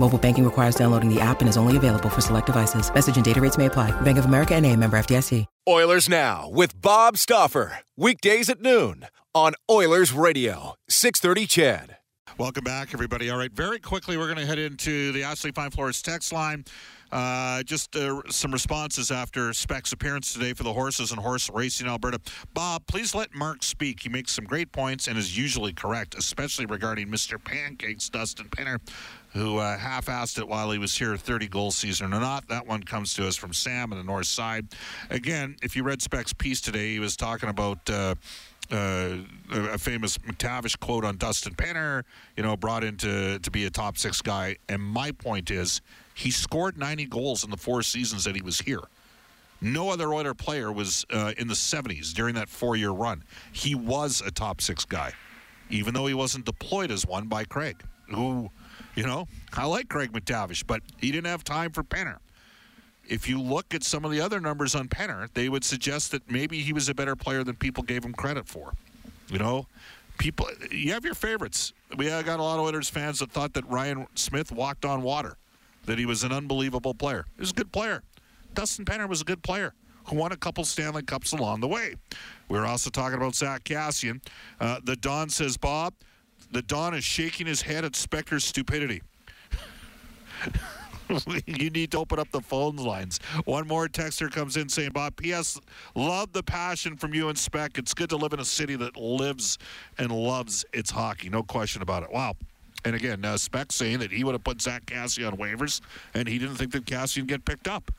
Mobile banking requires downloading the app and is only available for select devices. Message and data rates may apply. Bank of America and a member FDIC. Oilers Now with Bob Stauffer. Weekdays at noon on Oilers Radio. 630 CHED. Welcome back, everybody. All right, very quickly, we're going to head into the Ashley Fine Floors text line. Uh, just uh, some responses after Speck's appearance today for the horses and horse racing in Alberta. Bob, please let Mark speak. He makes some great points and is usually correct, especially regarding Mr. Pancakes, Dustin Penner, who uh, half-assed it while he was here, 30 goal season or not. That one comes to us from Sam on the north side. Again, if you read Speck's piece today, he was talking about. Uh, uh, a famous MacTavish quote on Dustin Penner, you know, brought in to, to be a top six guy. And my point is, he scored 90 goals in the four seasons that he was here. No other Oiler player was uh, in the 70s during that four year run. He was a top six guy, even though he wasn't deployed as one by Craig, who, you know, I like Craig MacTavish, but he didn't have time for Penner. If you look at some of the other numbers on Penner, they would suggest that maybe he was a better player than people gave him credit for. You know, people, you have your favorites. We got a lot of Oilers fans that thought that Ryan Smyth walked on water, that he was an unbelievable player. He was a good player. Dustin Penner was a good player who won a couple Stanley Cups along the way. We are also talking about Zack Kassian. Uh, the Don says, Bob, the Don is shaking his head at Spector's stupidity. you need to open up the phone lines. One more texter comes in saying, Bob, P.S. Love the passion from you and Spec. It's good to live in a city that lives and loves its hockey. No question about it. Wow. And again, uh, Spec saying that he would have put Zach Cassie on waivers, and he didn't think that Cassie would get picked up.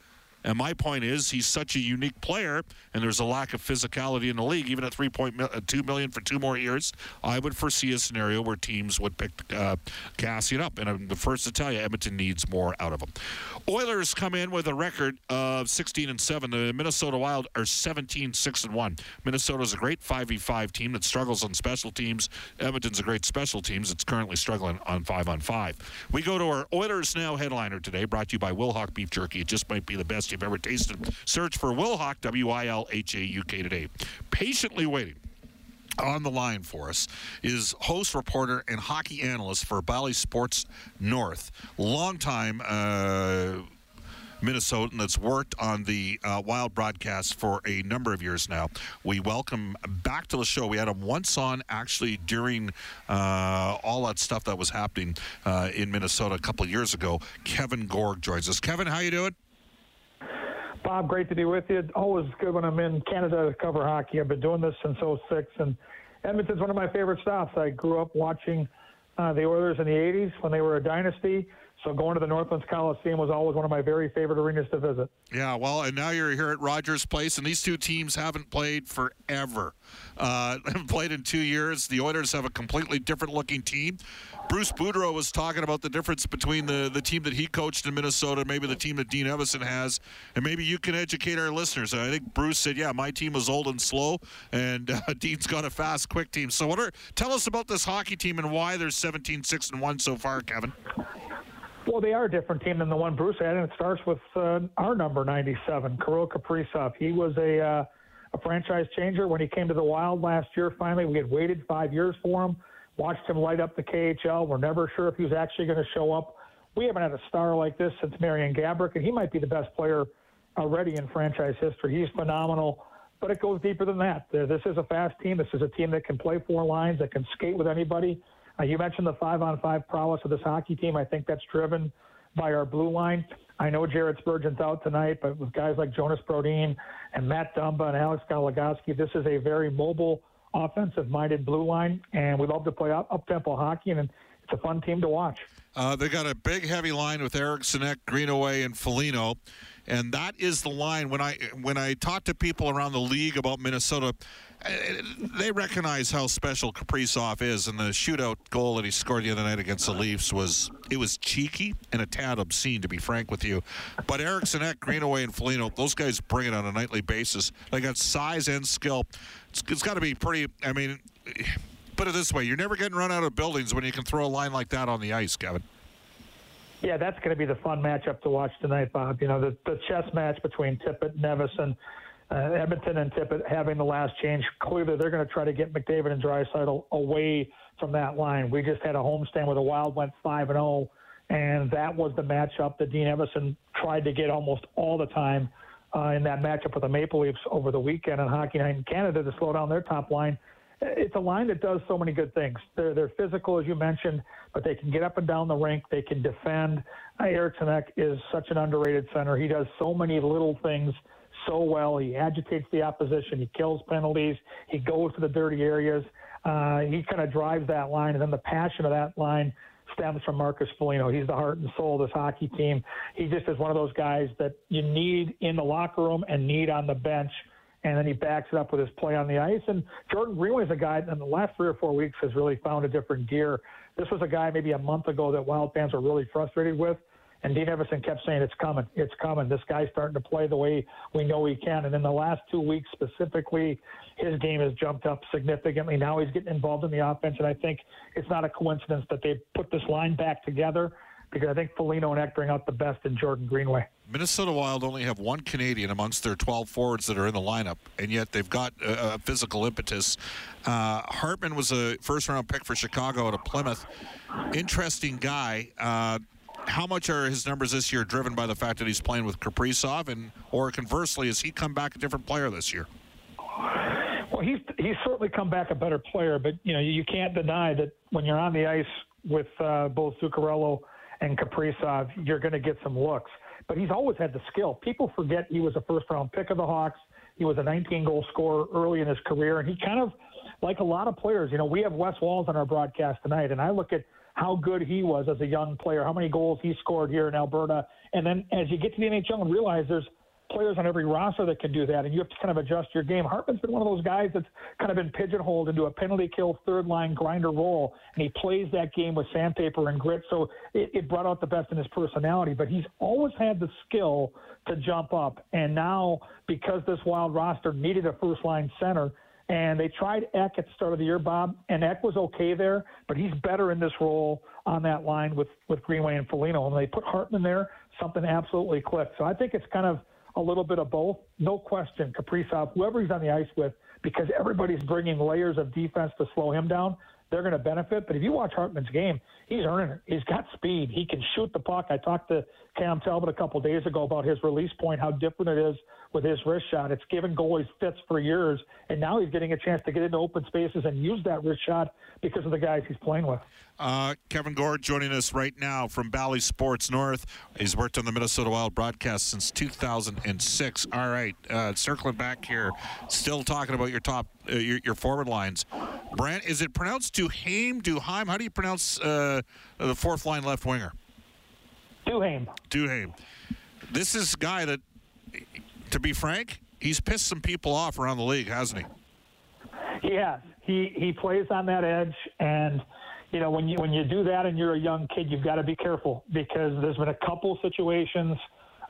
And my point is, he's such a unique player, and there's a lack of physicality in the league. Even at 3.2 uh, for two more years, I would foresee a scenario where teams would pick uh, Kassian up. And I'm the first to tell you, Edmonton needs more out of him. Oilers come in with a record of 16 and seven. The Minnesota Wild are 17 6 and one. Minnesota's a great 5v5 team that struggles on special teams. Edmonton's a great special teams. It's currently struggling on five on five. We go to our Oilers now headliner today, brought to you by Wilhauk Beef Jerky. It just might be the best you've ever tasted. Search for Wilhauk, W I L H A U K today. Patiently waiting on the line for us is host, reporter, and hockey analyst for Bally Sports North. Longtime uh, Minnesotan that's worked on the uh, Wild broadcast for a number of years now. We welcome back to the show. We had him once on actually during uh, all that stuff that was happening uh, in Minnesota a couple years ago. Kevin Gorg joins us. Kevin, how you doing? Bob, great to be with you. Always good when I'm in Canada to cover hockey. I've been doing this since 06, and Edmonton's one of my favorite stops. I grew up watching uh, the Oilers in the 80s when they were a dynasty. So going to the Northlands Coliseum was always one of my very favorite arenas to visit. Yeah, well, and now you're here at Rogers Place, and these two teams haven't played forever. Uh, haven't played in two years. The Oilers have a completely different looking team. Bruce Boudreau was talking about the difference between the, the team that he coached in Minnesota, maybe the team that Dean Evason has, and maybe you can educate our listeners. I think Bruce said, "Yeah, my team was old and slow, and uh, Dean's got a fast, quick team." So, what are tell us about this hockey team and why they're 17 6 and one so far, Kevin? Well, they are a different team than the one Bruce had, and it starts with uh, our number 97, Kirill Kaprizov. He was a uh, a franchise changer when he came to the Wild last year. Finally, we had waited five years for him, watched him light up the KHL. We're never sure if he was actually going to show up. We haven't had a star like this since Marian Gaborik, and he might be the best player already in franchise history. He's phenomenal, but it goes deeper than that. This is a fast team. This is a team that can play four lines, that can skate with anybody. Uh, you mentioned the five-on-five prowess of this hockey team. I think that's driven by our blue line. I know Jared Spurgeon's out tonight, but with guys like Jonas Brodin and Matt Dumba and Alex Goligoski, this is a very mobile, offensive-minded blue line, and we love to play up, up-tempo hockey, and it's a fun team to watch. Uh, they got a big, heavy line with Eriksson Ek, Greenway, and Foligno, and that is the line. When I when I talk to people around the league about Minnesota, eh, they recognize how special Kaprizov is, and the shootout goal that he scored the other night against the Leafs was it was cheeky and a tad obscene, to be frank with you. But Eriksson Ek, Greenway, and Foligno, those guys bring it on a nightly basis. They got size and skill. it's, it's got to be pretty. I mean put it this way: you're never getting run out of buildings when you can throw a line like that on the ice, Kevin. Yeah, that's going to be the fun matchup to watch tonight, Bob. You know, the, the chess match between Tippett, and uh, Edmonton and Tippett having the last change. Clearly, they're going to try to get McDavid and Draisaitl away from that line. We just had a homestand where the Wild went 5 and 0, and that was the matchup that Dean Evason tried to get almost all the time uh, in that matchup with the Maple Leafs over the weekend on Hockey Night in Canada to slow down their top line it's a line that does so many good things. They're they're physical, as you mentioned, but they can get up and down the rink. They can defend. Eriksson Ek is such an underrated center. He does so many little things so well. He agitates the opposition. He kills penalties. He goes to the dirty areas. Uh, he kind of drives that line, and then the passion of that line stems from Marcus Foligno. He's the heart and soul of this hockey team. He just is one of those guys that you need in the locker room and need on the bench and then he backs it up with his play on the ice. And Jordan Greenway is a guy that in the last three or four weeks has really found a different gear. This was a guy maybe a month ago that Wild fans were really frustrated with. And Dean Evason kept saying, it's coming, it's coming. This guy's starting to play the way we know he can. And in the last two weeks specifically, his game has jumped up significantly. Now he's getting involved in the offense. And I think it's not a coincidence that they put this line back together because I think Foligno and Ek bring out the best in Jordan Greenway. Minnesota Wild only have one Canadian amongst their 12 forwards that are in the lineup, and yet they've got a, a physical impetus. Uh, Hartman was a first round pick for Chicago out of Plymouth. Interesting guy. Uh, how much are his numbers this year driven by the fact that he's playing with Kaprizov, and or conversely, has he come back a different player this year? Well, he's he's certainly come back a better player, but you know you can't deny that when you're on the ice with uh, both Zuccarello and Kaprizov, you're going to get some looks but he's always had the skill. People forget he was a first round pick of the Hawks. He was a 19 goal scorer early in his career, and he kind of, like a lot of players, you know, we have Wes Walz on our broadcast tonight, and I look at how good he was as a young player, how many goals he scored here in Alberta, and then as you get to the NHL and realize there's players on every roster that can do that, and you have to kind of adjust your game. Hartman's been one of those guys that's kind of been pigeonholed into a penalty kill third line grinder role, and he plays that game with sandpaper and grit. So it, it brought out the best in his personality, but he's always had the skill to jump up. And now, because this wild roster needed a first line center, and they tried Ek at the start of the year, Bob, and Ek was okay there, but he's better in this role on that line with, with Greenway and Foligno. And they put Hartman there, something absolutely clicked. So I think it's kind of a little bit of both. No question, Kaprizov, whoever he's on the ice with, because everybody's bringing layers of defense to slow him down, they're going to benefit. But if you watch Hartman's game, he's earning it. He's got speed. He can shoot the puck. I talked to Cam Talbot a couple days ago about his release point, how different it is with his wrist shot. It's given goalies fits for years, and now he's getting a chance to get into open spaces and use that wrist shot because of the guys he's playing with. Uh, Kevin Gorg joining us right now from Bally Sports North. He's worked on the Minnesota Wild broadcast since 2006. All right, uh, circling back here, still talking about your top, uh, your, your, forward lines. Brant, is it pronounced Duhaime? Duhaime? How do you pronounce uh, the fourth line left winger? Duhaime. Duhaime. This is a guy that, to be frank, he's pissed some people off around the league, hasn't he? He has. He he plays on that edge, and you know when you when you do that and you're a young kid, you've got to be careful because there's been a couple situations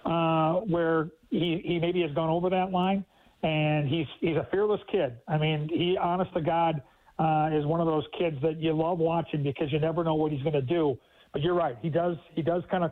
uh, where he he maybe has gone over that line, and he's he's a fearless kid. I mean, he honest to God uh, is one of those kids that you love watching because you never know what he's going to do. But you're right, he does he does kind of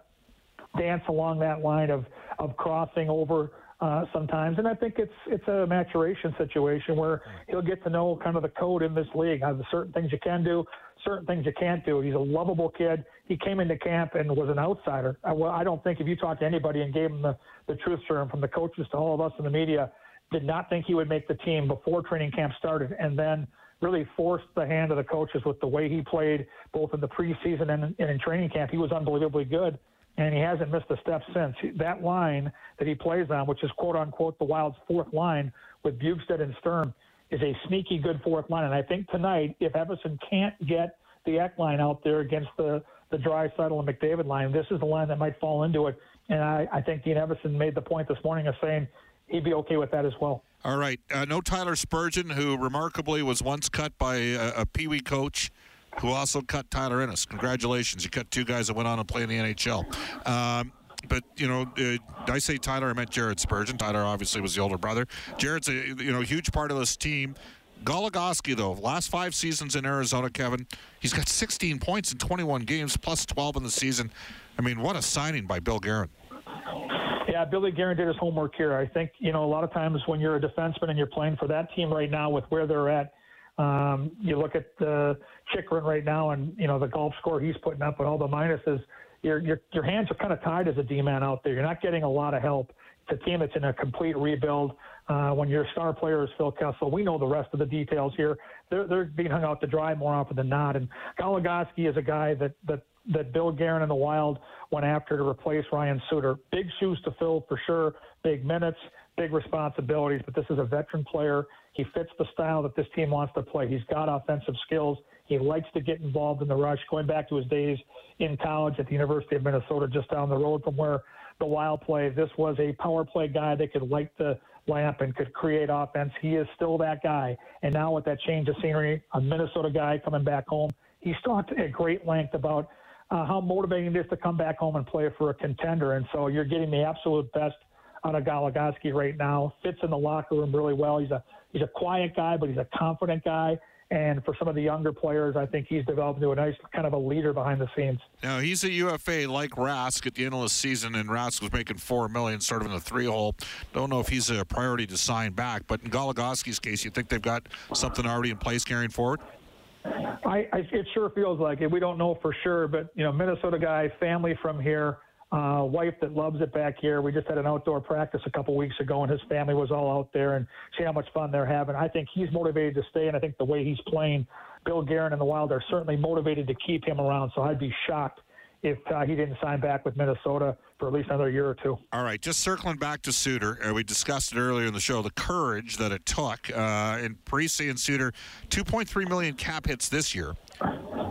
dance along that line of of crossing over uh, sometimes, and I think it's it's a maturation situation where he'll get to know kind of the code in this league. How the certain things you can do, certain things you can't do. He's a lovable kid. He came into camp and was an outsider. I, well, I don't think if you talk to anybody and gave him the the truth serum, from the coaches to all of us in the media, did not think he would make the team before training camp started, and then really forced the hand of the coaches with the way he played both in the preseason and, and in training camp. He was unbelievably good, and he hasn't missed a step since. That line that he plays on, which is quote unquote the Wild's fourth line with Bjugstad and Sturm, is a sneaky good fourth line. And I think tonight, if Evason can't get the Ek line out there against the the Draisaitl and McDavid line, this is the line that might fall into it. And I, I think Dean Evason made the point this morning of saying he'd be okay with that as well. All right. Uh, no Tyler Spurgeon, who remarkably was once cut by a, a Pee Wee coach who also cut Tyler Ennis. Congratulations. You cut two guys that went on to play in the NHL. Um, but you know, uh, I say Tyler, I meant Jared Spurgeon. Tyler obviously was the older brother. Jared's a you know huge part of this team. Goligoski, though, last five seasons in Arizona, Kevin, he's got 16 points in 21 games, plus 12 in the season. I mean, what a signing by Bill Guerin. Yeah, Billy Guerin did his homework here. I think, you know, a lot of times when you're a defenseman and you're playing for that team right now with where they're at, um, you look at uh, Chychrun right now and, you know, the golf score he's putting up with all the minuses. Your, your, your hands are kind of tied as a D-man out there. You're not getting a lot of help. It's a team that's in a complete rebuild. Uh, when your star player is Phil Kessel, we know the rest of the details here. They're, they're being hung out to dry more often than not. And Goligoski is a guy that, that, that Bill Guerin and the Wild went after to replace Ryan Suter. Big shoes to fill for sure, big minutes, big responsibilities, but this is a veteran player. He fits the style that this team wants to play. He's got offensive skills. He likes to get involved in the rush. Going back to his days in college at the University of Minnesota, just down the road from where the Wild play, this was a power play guy that could light the lamp and could create offense. He is still that guy. And now with that change of scenery, a Minnesota guy coming back home, he's talked at great length about uh, how motivating it is to come back home and play for a contender. And so you're getting the absolute best out of Goligoski right now. Fits in the locker room really well. He's a he's a quiet guy, but he's a confident guy. And for some of the younger players, I think he's developed into a nice kind of a leader behind the scenes. Now he's a UFA like Rask at the end of the season, and Rask was making four million, sort of in the three hole. Don't know if he's a priority to sign back, but in Goligoski's case, you think they've got something already in place carrying forward? I, I, it sure feels like it. We don't know for sure, but you know, Minnesota guy, family from here, uh, wife that loves it back here. We just had an outdoor practice a couple weeks ago, and his family was all out there, and see how much fun they're having. I think he's motivated to stay, and I think the way he's playing, Bill Guerin and the Wild are certainly motivated to keep him around. So I'd be shocked if uh, he didn't sign back with Minnesota for at least another year or two. All right, just circling back to Suter, uh, we discussed it earlier in the show. The courage that it took uh, in Parise and Suter, 2.3 million cap hits this year,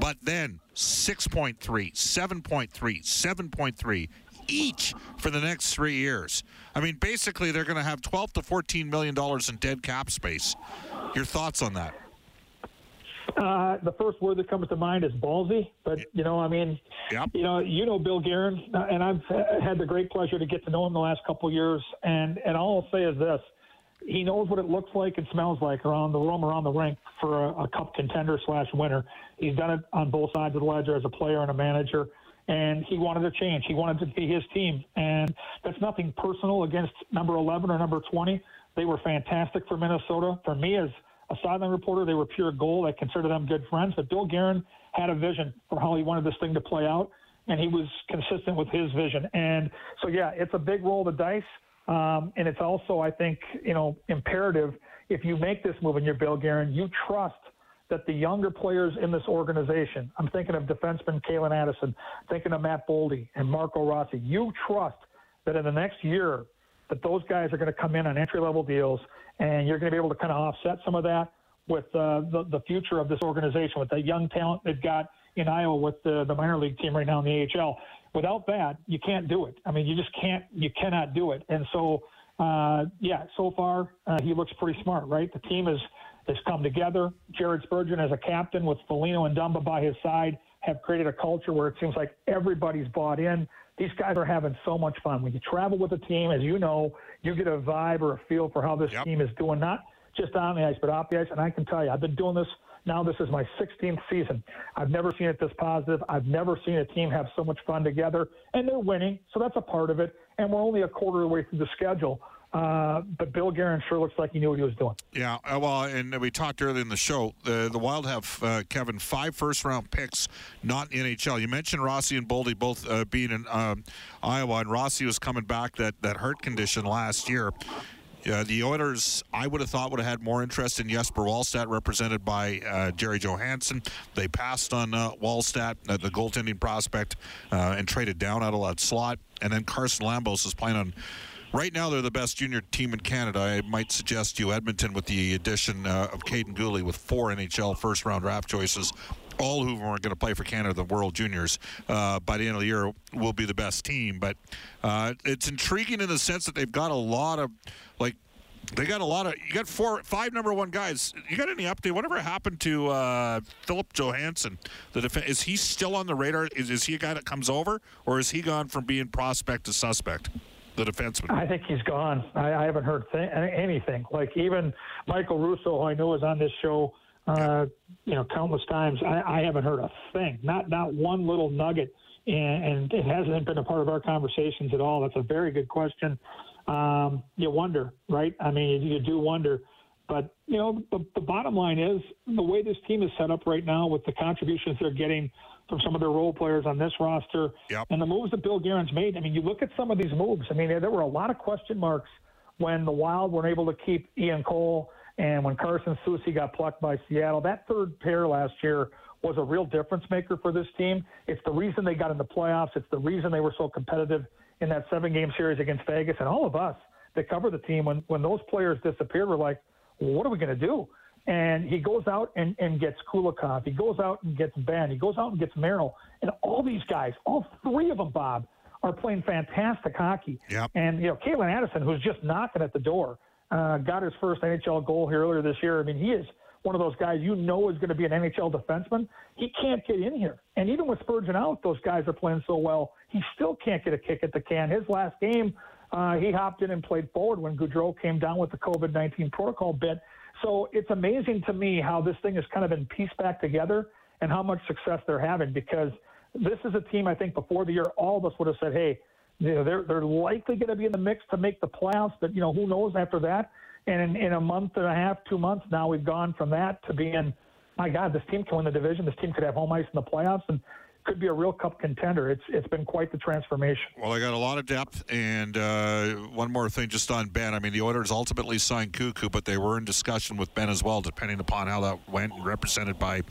but then 6.3, 7.3, 7.3 each for the next three years. I mean, basically, they're going to have 12 to 14 million dollars in dead cap space. Your thoughts on that? Uh, the first word that comes to mind is ballsy, but you know, I mean, yep. you know, you know Bill Guerin, uh, and I've had the great pleasure to get to know him the last couple of years, and and all I'll say is this: he knows what it looks like and smells like around the room, around the rink for a, a cup contender slash winner. He's done it on both sides of the ledger as a player and a manager, and he wanted to change. He wanted to be his team, and that's nothing personal against number 11 or number 20. They were fantastic for Minnesota. For me, as a sideline reporter. They were pure gold. I consider them good friends. But Bill Guerin had a vision for how he wanted this thing to play out, and he was consistent with his vision. And so, yeah, it's a big roll of the dice. Um, and it's also, I think, you know, imperative if you make this move and you're Bill Guerin, you trust that the younger players in this organization, I'm thinking of defenseman Calen Addison, thinking of Matt Boldy and Marco Rossi, you trust that in the next year that those guys are going to come in on entry level deals and you're going to be able to kind of offset some of that with uh, the, the future of this organization, with the young talent they've got in Iowa with the, the minor league team right now in the AHL. Without that, you can't do it. I mean, you just can't, you cannot do it. And so, uh, yeah, so far uh, he looks pretty smart, right? The team has has come together. Jared Spurgeon as a captain with Foligno and Dumba by his side have created a culture where it seems like everybody's bought in. These guys are having so much fun. When you travel with a team, as you know, you get a vibe or a feel for how this yep. team is doing, not just on the ice, but off the ice. And I can tell you, I've been doing this now. This is my 16th season. I've never seen it this positive. I've never seen a team have so much fun together, and they're winning, so that's a part of it. And we're only a quarter of the way through the schedule. Uh, but Bill Guerin sure looks like he knew what he was doing. Yeah, uh, well, and we talked earlier in the show. The the Wild have uh, Kevin five first round picks, not NHL. You mentioned Rossi and Boldy both uh, being in um, Iowa, and Rossi was coming back that that hurt condition last year. Uh, the Oilers, I would have thought, would have had more interest in Jesper Wallstedt, represented by uh, Jerry Johansson. They passed on uh, Wallstedt, uh, the goaltending prospect, and traded down out of that slot. And then Carson Lambos is playing on. Right now, they're the best junior team in Canada. I might suggest you Edmonton with the addition uh, of Caden Gooley with four NHL first round draft choices all who are going to play for Canada, the World Juniors, uh, by the end of the year will be the best team. But uh, it's intriguing in the sense that they've got a lot of like. They got a lot of. You got four, five number one guys. You got any update? Whatever happened to uh, Filip Johansson? The def- is he still on the radar? Is, is he a guy that comes over, or is he gone from being prospect to suspect? The defenseman. I think he's gone. I, I haven't heard th- anything. Like even Michael Russo, who I know is on this show uh, you know, countless times. I, I haven't heard a thing, not not one little nugget, and, and it hasn't been a part of our conversations at all. That's a very good question. Um, you wonder, right? I mean, you, you do wonder. But you know, the, the bottom line is the way this team is set up right now, with the contributions they're getting from some of their role players on this roster, yep. and the moves that Bill Guerin's made. I mean, you look at some of these moves. I mean, there, were a lot of question marks when the Wild weren't able to keep Ian Cole and when Carson Soucy got plucked by Seattle, that third pair last year was a real difference maker for this team. It's the reason they got in the playoffs. It's the reason they were so competitive in that seven game series against Vegas. And all of us that cover the team, when, when those players disappeared, were like, well, what are we going to do? And he goes out and, and gets Kulikov. He goes out and gets Benn. He goes out and gets Merrill. And all these guys, all three of them, Bob, are playing fantastic hockey. Yep. And, you know, Calen Addison, who's just knocking at the door, uh, got his first NHL goal here earlier this year. I mean, he is one of those guys you know is going to be an NHL defenseman. He can't get in here. And even with Spurgeon out, those guys are playing so well, he still can't get a kick at the can. His last game, uh, he hopped in and played forward when Gaudreau came down with the COVID 19 protocol bit. So it's amazing to me how this thing has kind of been pieced back together and how much success they're having because this is a team I think before the year all of us would have said, hey, you know, they're they're likely going to be in the mix to make the playoffs, but you know who knows after that. And in, in a month and a half, two months now, we've gone from that to being, my God, this team can win the division. This team could have home ice in the playoffs, and could be a real cup contender. It's it's been quite the transformation. Well, they got a lot of depth, and uh, one more thing just on Benn. I mean, the Oilers ultimately signed Cuckoo, but they were in discussion with Benn as well, depending upon how that went, represented by.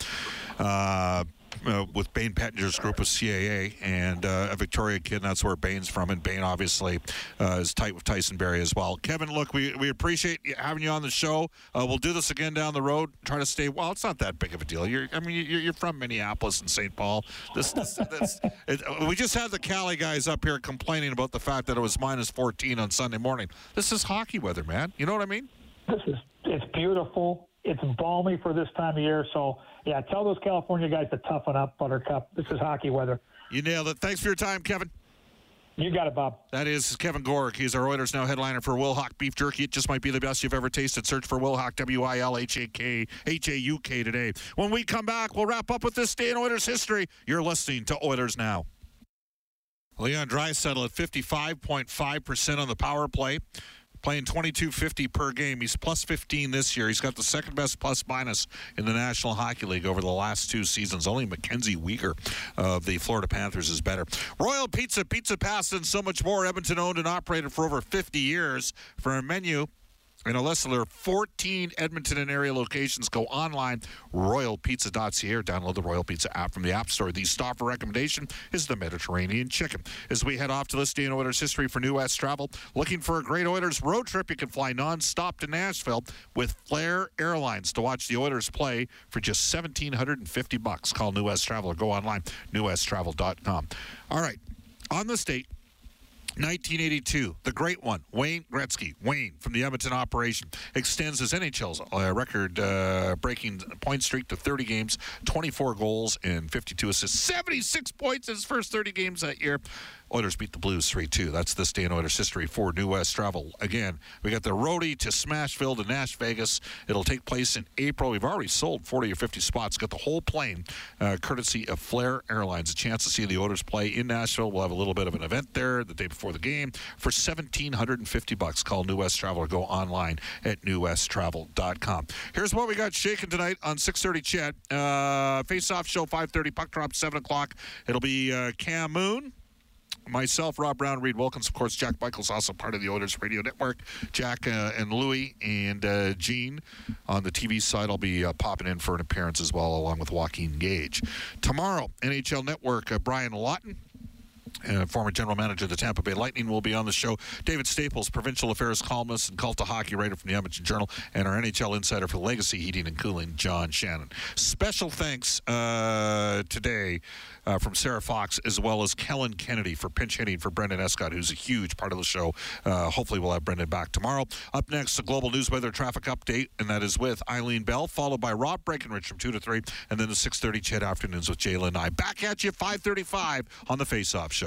Uh, uh, with Bayne Pettinger's group of CAA and uh, a Victoria kid, that's where Bayne's from. And Bayne obviously uh, is tight with Tyson Barrie as well. Kevin, look, we, we appreciate having you on the show. Uh, we'll do this again down the road. Try to stay. Well, it's not that big of a deal. You're, I mean, you're, you're from Minneapolis and St. Paul. This, this, this it, we just had the Cali guys up here complaining about the fact that it was minus 14 on Sunday morning. This is hockey weather, man. You know what I mean? This is it's beautiful. It's balmy for this time of year, so yeah, tell those California guys to toughen up, Buttercup. This is hockey weather. You nailed it. Thanks for your time, Kevin. You got it, Bob. That is Kevin Gorek. He's our Oilers Now headliner for Wilhauk Beef Jerky. It just might be the best you've ever tasted. Search for Wilhauk, W I L H A K H A U K today. When we come back, we'll wrap up with this day in Oilers history. You're listening to Oilers Now. Leon Draisaitl at 55.5% on the power play playing 22.50 per game. He's plus 15 this year. He's got the second best plus minus in the National Hockey League over the last two seasons. Only Mackenzie Weegar of the Florida Panthers is better. Royal Pizza, Pizza Pasta, and so much more. Edmonton owned and operated for over 50 years. For a menu in a list there are 14 Edmonton and area locations. Go online, royalpizza.ca, or download the Royal Pizza app from the App Store. The stopper recommendation is the Mediterranean chicken. As we head off to this day in Oilers history for New West Travel, looking for a great Oilers road trip, you can fly nonstop to Nashville with Flair Airlines to watch the Oilers play for just 1750 bucks. Call New West Travel or go online, newwesttravel.com. All right, on the state, 1982, the great one, Wayne Gretzky. Wayne from the Edmonton operation extends his NHL's uh, record uh, breaking point streak to 30 games, 24 goals, and 52 assists. 76 points in his first 30 games that year. Oilers beat the Blues 3 2. That's this day in Oilers history for New West Travel. Again, we got the roadie to Smashville to Nash Vegas. It'll take place in April. We've already sold 40 or 50 spots. Got the whole plane, uh, courtesy of Flair Airlines. A chance to see the Oilers play in Nashville. We'll have a little bit of an event there the day before the game for 1750 bucks. Call New West Travel or go online at newwesttravel.com. Here's what we got shaking tonight on 6:30. CHED uh, face-off show 5:30. Puck drop 7 o'clock. It'll be uh, Cam Moon myself, Rob Brown, Reid Wilkins, of course, Jack Michaels, also part of the Oilers Radio Network. Jack uh, and Louie and uh, Gene on the TV side. I'll be uh, popping in for an appearance as well, along with Joaquin Gage. Tomorrow, NHL Network, uh, Brian Lawton uh, former general manager of the Tampa Bay Lightning, will be on the show. David Staples, provincial affairs columnist and cult of hockey writer from the Edmonton Journal, and our NHL insider for Legacy Heating and Cooling, John Shannon. Special thanks uh, today uh, from Sarah Fox as well as Kellen Kennedy for pinch hitting for Brendan Escott, who's a huge part of the show. Uh, hopefully, we'll have Brendan back tomorrow. Up next, the global news weather traffic update, and that is with Eileen Bell, followed by Rob Breckenridge from two to three, and then the 6:30 CHED afternoons with Jayla and I. Back at you 5:35 on the Face Off Show.